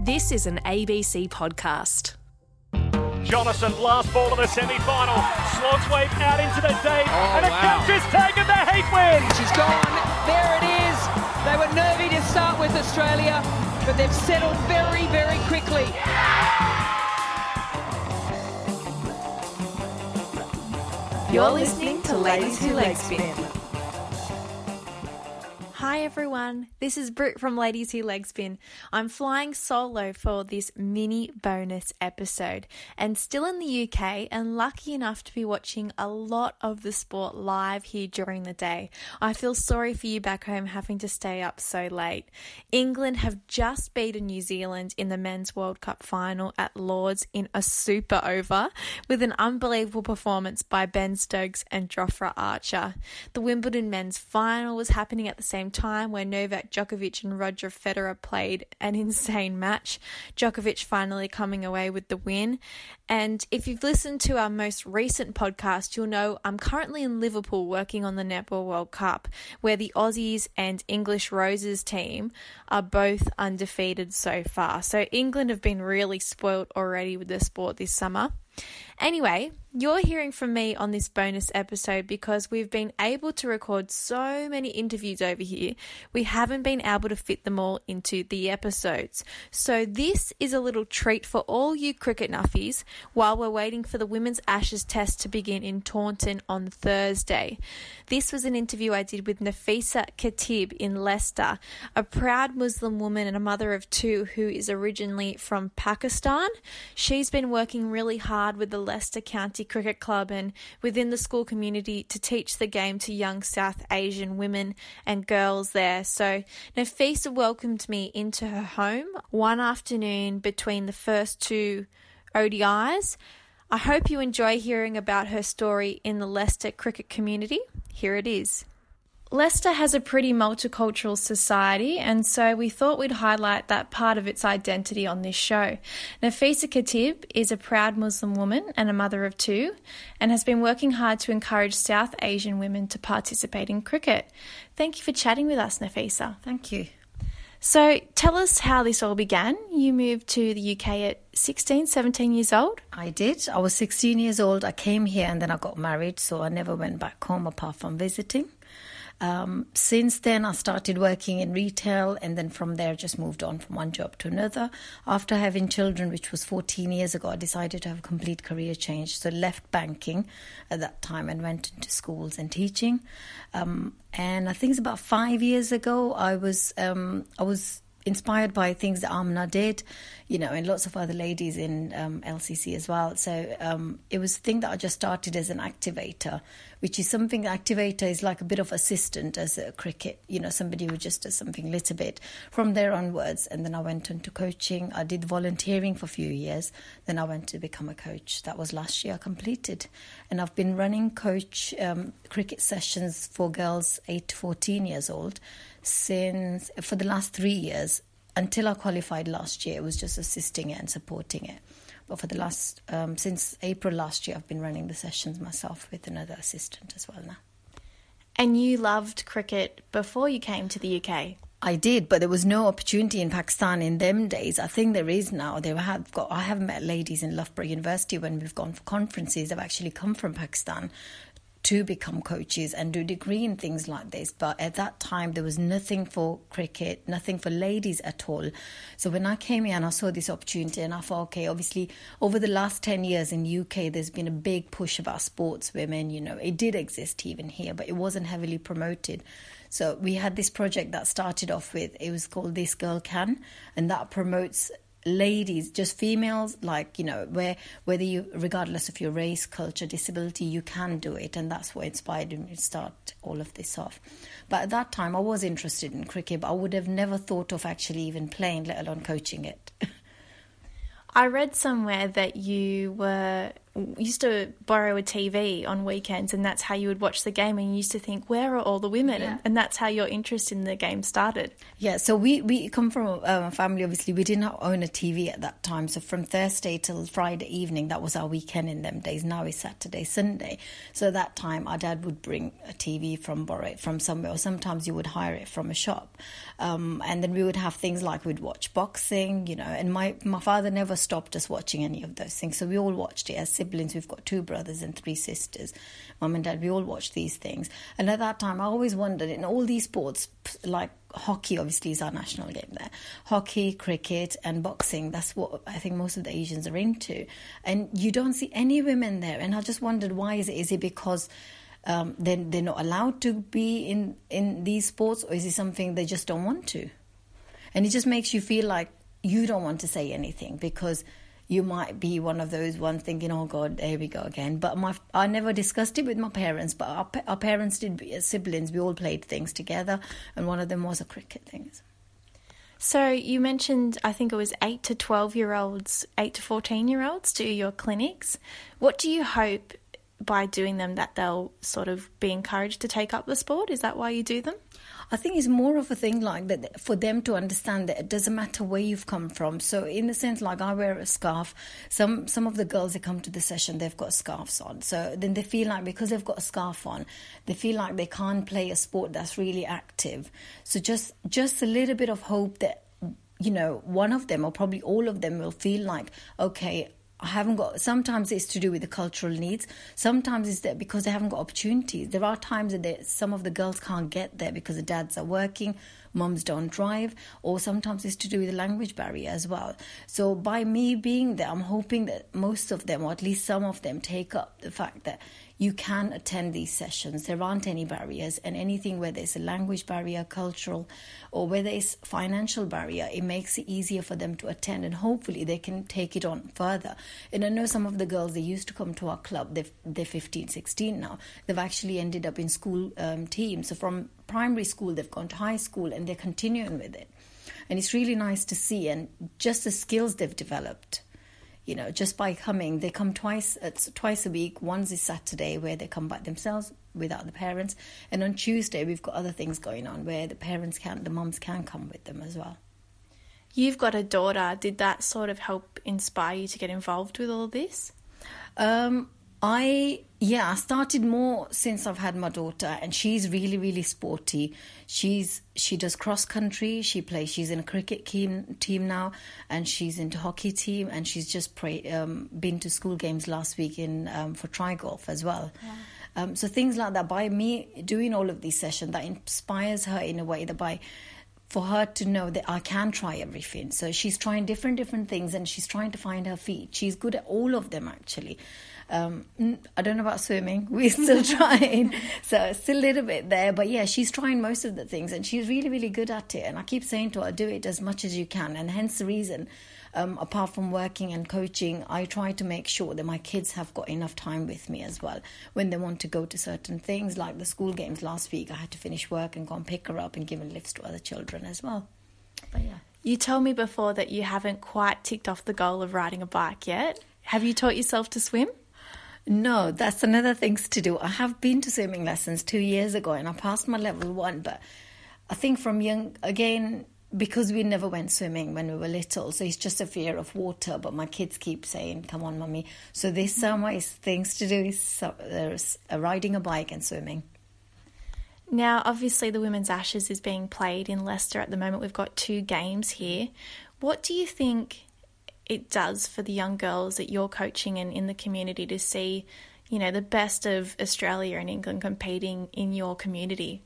This is an ABC podcast. Jonathan, last ball of the semi-final. Slogs wave out into the deep, Oh, and the wow. catch has taken the heat win. She's gone. There it is. They were nervy to start with Australia, but they've settled very, very quickly. You're listening to Ladies Who Leg Spin. Hi everyone, this is Britt from Ladies Who Leg Spin. I'm flying solo for this mini bonus episode and still in the UK and lucky enough to be watching a lot of the sport live here during the day. I feel sorry for you back home having to stay up so late. England have just beaten New Zealand in the Men's World Cup final at Lords in a super over with an unbelievable performance by Ben Stokes and Jofra Archer. The Wimbledon men's final was happening at the same time where Novak Djokovic and Roger Federer played an insane match. Djokovic finally coming away with the win. And if you've listened to our most recent podcast, you'll know I'm currently in Liverpool working on the Netball World Cup, where the Aussies and English Roses team are both undefeated so far. So England have been really spoilt already with the sport this summer. Anyway, you're hearing from me on this bonus episode because we've been able to record so many interviews over here, we haven't been able to fit them all into the episodes. So, this is a little treat for all you cricket nuffies while we're waiting for the Women's Ashes test to begin in Taunton on Thursday. This was an interview I did with Nafisa Khatib in Leicester, a proud Muslim woman and a mother of two who is originally from Pakistan. She's been working really hard with the Leicester County Cricket Club and within the school community to teach the game to young South Asian women and girls there. So Nafisa welcomed me into her home one afternoon between the first two ODIs. I hope you enjoy hearing about her story in the Leicester cricket community. Here it is. Leicester has a pretty multicultural society, and so we thought we'd highlight that part of its identity on this show. Nafisa Khatib is a proud Muslim woman and a mother of two, and has been working hard to encourage South Asian women to participate in cricket. Thank you for chatting with us, Nafisa. Thank you. So, tell us how this all began. You moved to the UK at 16, 17 years old. I did. I was 16 years old. I came here and then I got married, so I never went back home apart from visiting. Um, since then, I started working in retail, and then from there, just moved on from one job to another. After having children, which was 14 years ago, I decided to have a complete career change. So, left banking at that time and went into schools and teaching. Um, and I think it's about five years ago, I was um, I was inspired by things that Amna did, you know, and lots of other ladies in um, LCC as well. So um, it was a thing that I just started as an activator, which is something activator is like a bit of assistant as a cricket, you know, somebody who just does something a little bit from there onwards. And then I went into coaching. I did volunteering for a few years. Then I went to become a coach. That was last year I completed. And I've been running coach um, cricket sessions for girls 8 to 14 years old since for the last three years until I qualified last year. It was just assisting it and supporting it. But for the last um, since April last year, I've been running the sessions myself with another assistant as well now. And you loved cricket before you came to the UK. I did, but there was no opportunity in Pakistan in them days. I think there is now. They have got. I have met ladies in Loughborough University when we've gone for conferences. They've actually come from Pakistan to become coaches and do degree in things like this. But at that time, there was nothing for cricket, nothing for ladies at all. So when I came here and I saw this opportunity, and I thought, okay, obviously, over the last 10 years in UK, there's been a big push about sports women. You know, it did exist even here, but it wasn't heavily promoted. So we had this project that started off with, it was called This Girl Can, and that promotes ladies just females like you know where whether you regardless of your race culture disability you can do it. And that's what inspired me to start all of this off. But at that time i was interested in cricket but i would have never thought of actually even playing let alone coaching it. I read somewhere that you were used to borrow a TV on weekends, and that's how you would watch the game. And you used to think, where are all the women? Yeah. And, and that's how your interest in the game started. Yeah, so we, we come from um, a family, obviously, we didn't own a TV at that time. So from Thursday till Friday evening, that was our weekend in them days. Now it's Saturday, Sunday. So at that time, our dad would bring a TV from, borrow it from somewhere, or sometimes you would hire it from a shop. Um, and then we would have things like we'd watch boxing, you know, and my, my father never stopped us watching any of those things. So we all watched it as siblings. We've got two brothers and three sisters. Mum and dad, we all watched these things. And at that time, I always wondered in all these sports, like hockey obviously is our national game there hockey cricket and boxing that's what i think most of the asians are into and you don't see any women there and i just wondered why is it is it because um, they're, they're not allowed to be in in these sports or is it something they just don't want to and it just makes you feel like you don't want to say anything because you might be one of those ones thinking, "Oh God, there we go again." But my, I never discussed it with my parents. But our, our parents did. Siblings, we all played things together, and one of them was a cricket thing. So you mentioned, I think it was eight to twelve year olds, eight to fourteen year olds do your clinics. What do you hope by doing them that they'll sort of be encouraged to take up the sport? Is that why you do them? I think it's more of a thing like that for them to understand that it doesn't matter where you've come from. So in the sense, like I wear a scarf. Some some of the girls that come to the session, they've got scarves on. So then they feel like because they've got a scarf on, they feel like they can't play a sport that's really active. So just just a little bit of hope that you know one of them or probably all of them will feel like okay I haven't got. Sometimes it's to do with the cultural needs. Sometimes it's that because they haven't got opportunities. There are times that some of the girls can't get there because the dads are working, mums don't drive, or sometimes it's to do with the language barrier as well. So by me being there, I'm hoping that most of them, or at least some of them, take up the fact that you can attend these sessions. There aren't any barriers, and anything where there's a language barrier, cultural, or where there's financial barrier, it makes it easier for them to attend, and hopefully they can take it on further. And I know some of the girls they used to come to our club. They've, they're 15, 16 now. They've actually ended up in school um, teams. So from primary school, they've gone to high school, and they're continuing with it. And it's really nice to see, and just the skills they've developed you know, just by coming, they come twice. It's twice a week. Once is Saturday where they come by themselves without the parents, and on Tuesday we've got other things going on where the parents can, the mums can come with them as well. You've got a daughter. Did that sort of help inspire you to get involved with all this? Um, I yeah, I started more since I've had my daughter, and she's really really sporty. She's she does cross country. She plays. She's in a cricket team team now, and she's into hockey team, and she's just pray, um, been to school games last week in um, for tri golf as well. Yeah. Um, so things like that. By me doing all of these sessions, that inspires her in a way that by for her to know that I can try everything. So she's trying different different things and she's trying to find her feet. She's good at all of them actually. Um, I don't know about swimming. We're still trying, so it's still a little bit there. But yeah, she's trying most of the things, and she's really, really good at it. And I keep saying to her, do it as much as you can. And hence the reason, um, apart from working and coaching, I try to make sure that my kids have got enough time with me as well when they want to go to certain things, like the school games last week. I had to finish work and go and pick her up and give lifts to other children as well. But yeah. You told me before that you haven't quite ticked off the goal of riding a bike yet. Have you taught yourself to swim? No, that's another thing to do. I have been to swimming lessons two years ago and I passed my level one, but I think from young, again, because we never went swimming when we were little, so it's just a fear of water. But my kids keep saying, "Come on, mummy." So this mm-hmm. summer is things to do is there's riding a bike and swimming. Now, obviously, the Women's Ashes is being played in Leicester at the moment. We've got two games here. What do you think it does for the young girls that you're coaching and in the community to see, you know, the best of Australia and England competing in your community?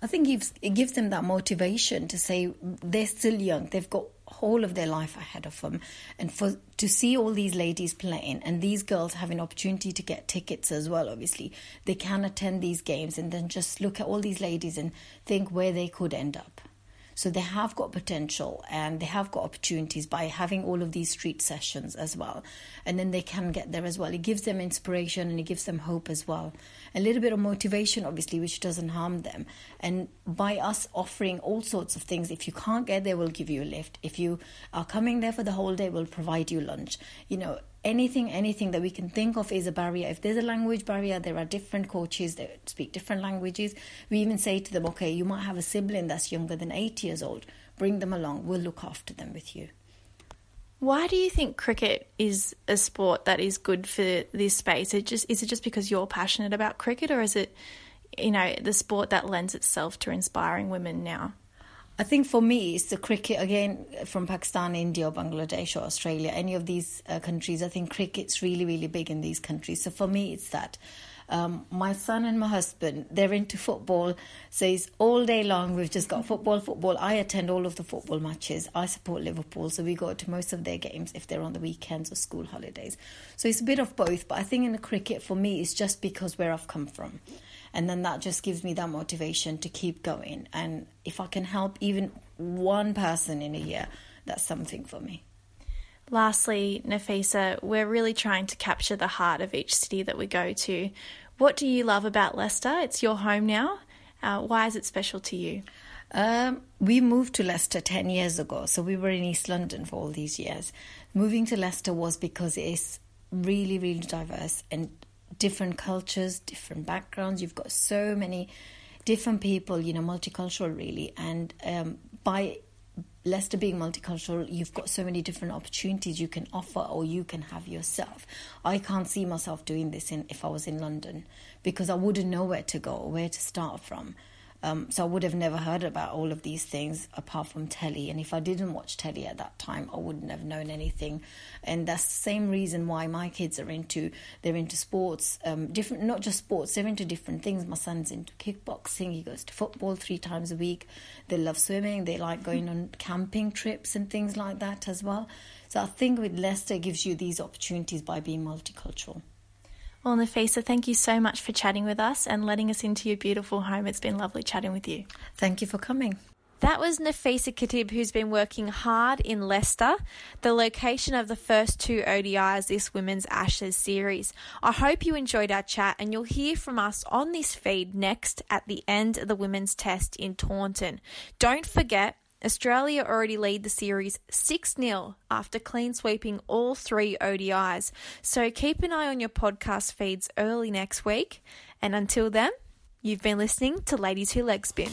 I think it gives them that motivation to say they're still young. They've got whole of their life ahead of them, and for to see all these ladies playing and these girls have an opportunity to get tickets as well. Obviously, they can attend these games and then just look at all these ladies and think where they could end up. So they have got potential and they have got opportunities by having all of these street sessions as well. And then they can get there as well. It gives them inspiration and it gives them hope as well. A little bit of motivation, obviously, which doesn't harm them. And by us offering all sorts of things, if you can't get there, we'll give you a lift. If you are coming there for the whole day, we'll provide you lunch. You know, anything, anything that we can think of is a barrier. If there's a language barrier, there are different coaches that speak different languages. We even say to them, okay, you might have a sibling that's younger than eight years old. Bring them along. We'll look after them with you. Why do you think cricket is a sport that is good for this space? It just is it just because you're passionate about cricket, or is it, you know, the sport that lends itself to inspiring women now? I think for me, it's the cricket again from Pakistan, India, Bangladesh, or Australia, any of these uh, countries. I think cricket's really, really big in these countries. So for me, it's that. Um, my son and my husband, they're into football. So it's all day long. We've just got football, football. I attend all of the football matches. I support Liverpool. So we go to most of their games if they're on the weekends or school holidays. So it's a bit of both. But I think in the cricket, for me, it's just because where I've come from. And then that just gives me that motivation to keep going. And if I can help even one person in a year, that's something for me. Lastly, Nafisa, we're really trying to capture the heart of each city that we go to. What do you love about Leicester? It's your home now. Uh, why is it special to you? Um, we moved to Leicester 10 years ago, so we were in East London for all these years. Moving to Leicester was because it's really, really diverse and different cultures, different backgrounds. You've got so many different people, you know, multicultural really. And um, by Leicester being multicultural, you've got so many different opportunities you can offer or you can have yourself. I can't see myself doing this in, if I was in London because I wouldn't know where to go where to start from. Um, so I would have never heard about all of these things apart from telly. And if I didn't watch telly at that time, I wouldn't have known anything. And that's the same reason why my kids are into they're into sports, um, different not just sports. They're into different things. My son's into kickboxing. He goes to football three times a week. They love swimming. They like going on camping trips and things like that as well. So I think with Leicester gives you these opportunities by being multicultural. Well, Nafisa, thank you so much for chatting with us and letting us into your beautiful home. It's been lovely chatting with you. Thank you for coming. That was Nafisa Khatib, who's been working hard in Leicester, the location of the first two ODIs this Women's Ashes series. I hope you enjoyed our chat, and you'll hear from us on this feed next at the end of the Women's Test in Taunton. Don't forget, Australia already lead the series 6 0 after clean sweeping all three ODIs. So keep an eye on your podcast feeds early next week. And until then, you've been listening to Ladies Who Leg Spin.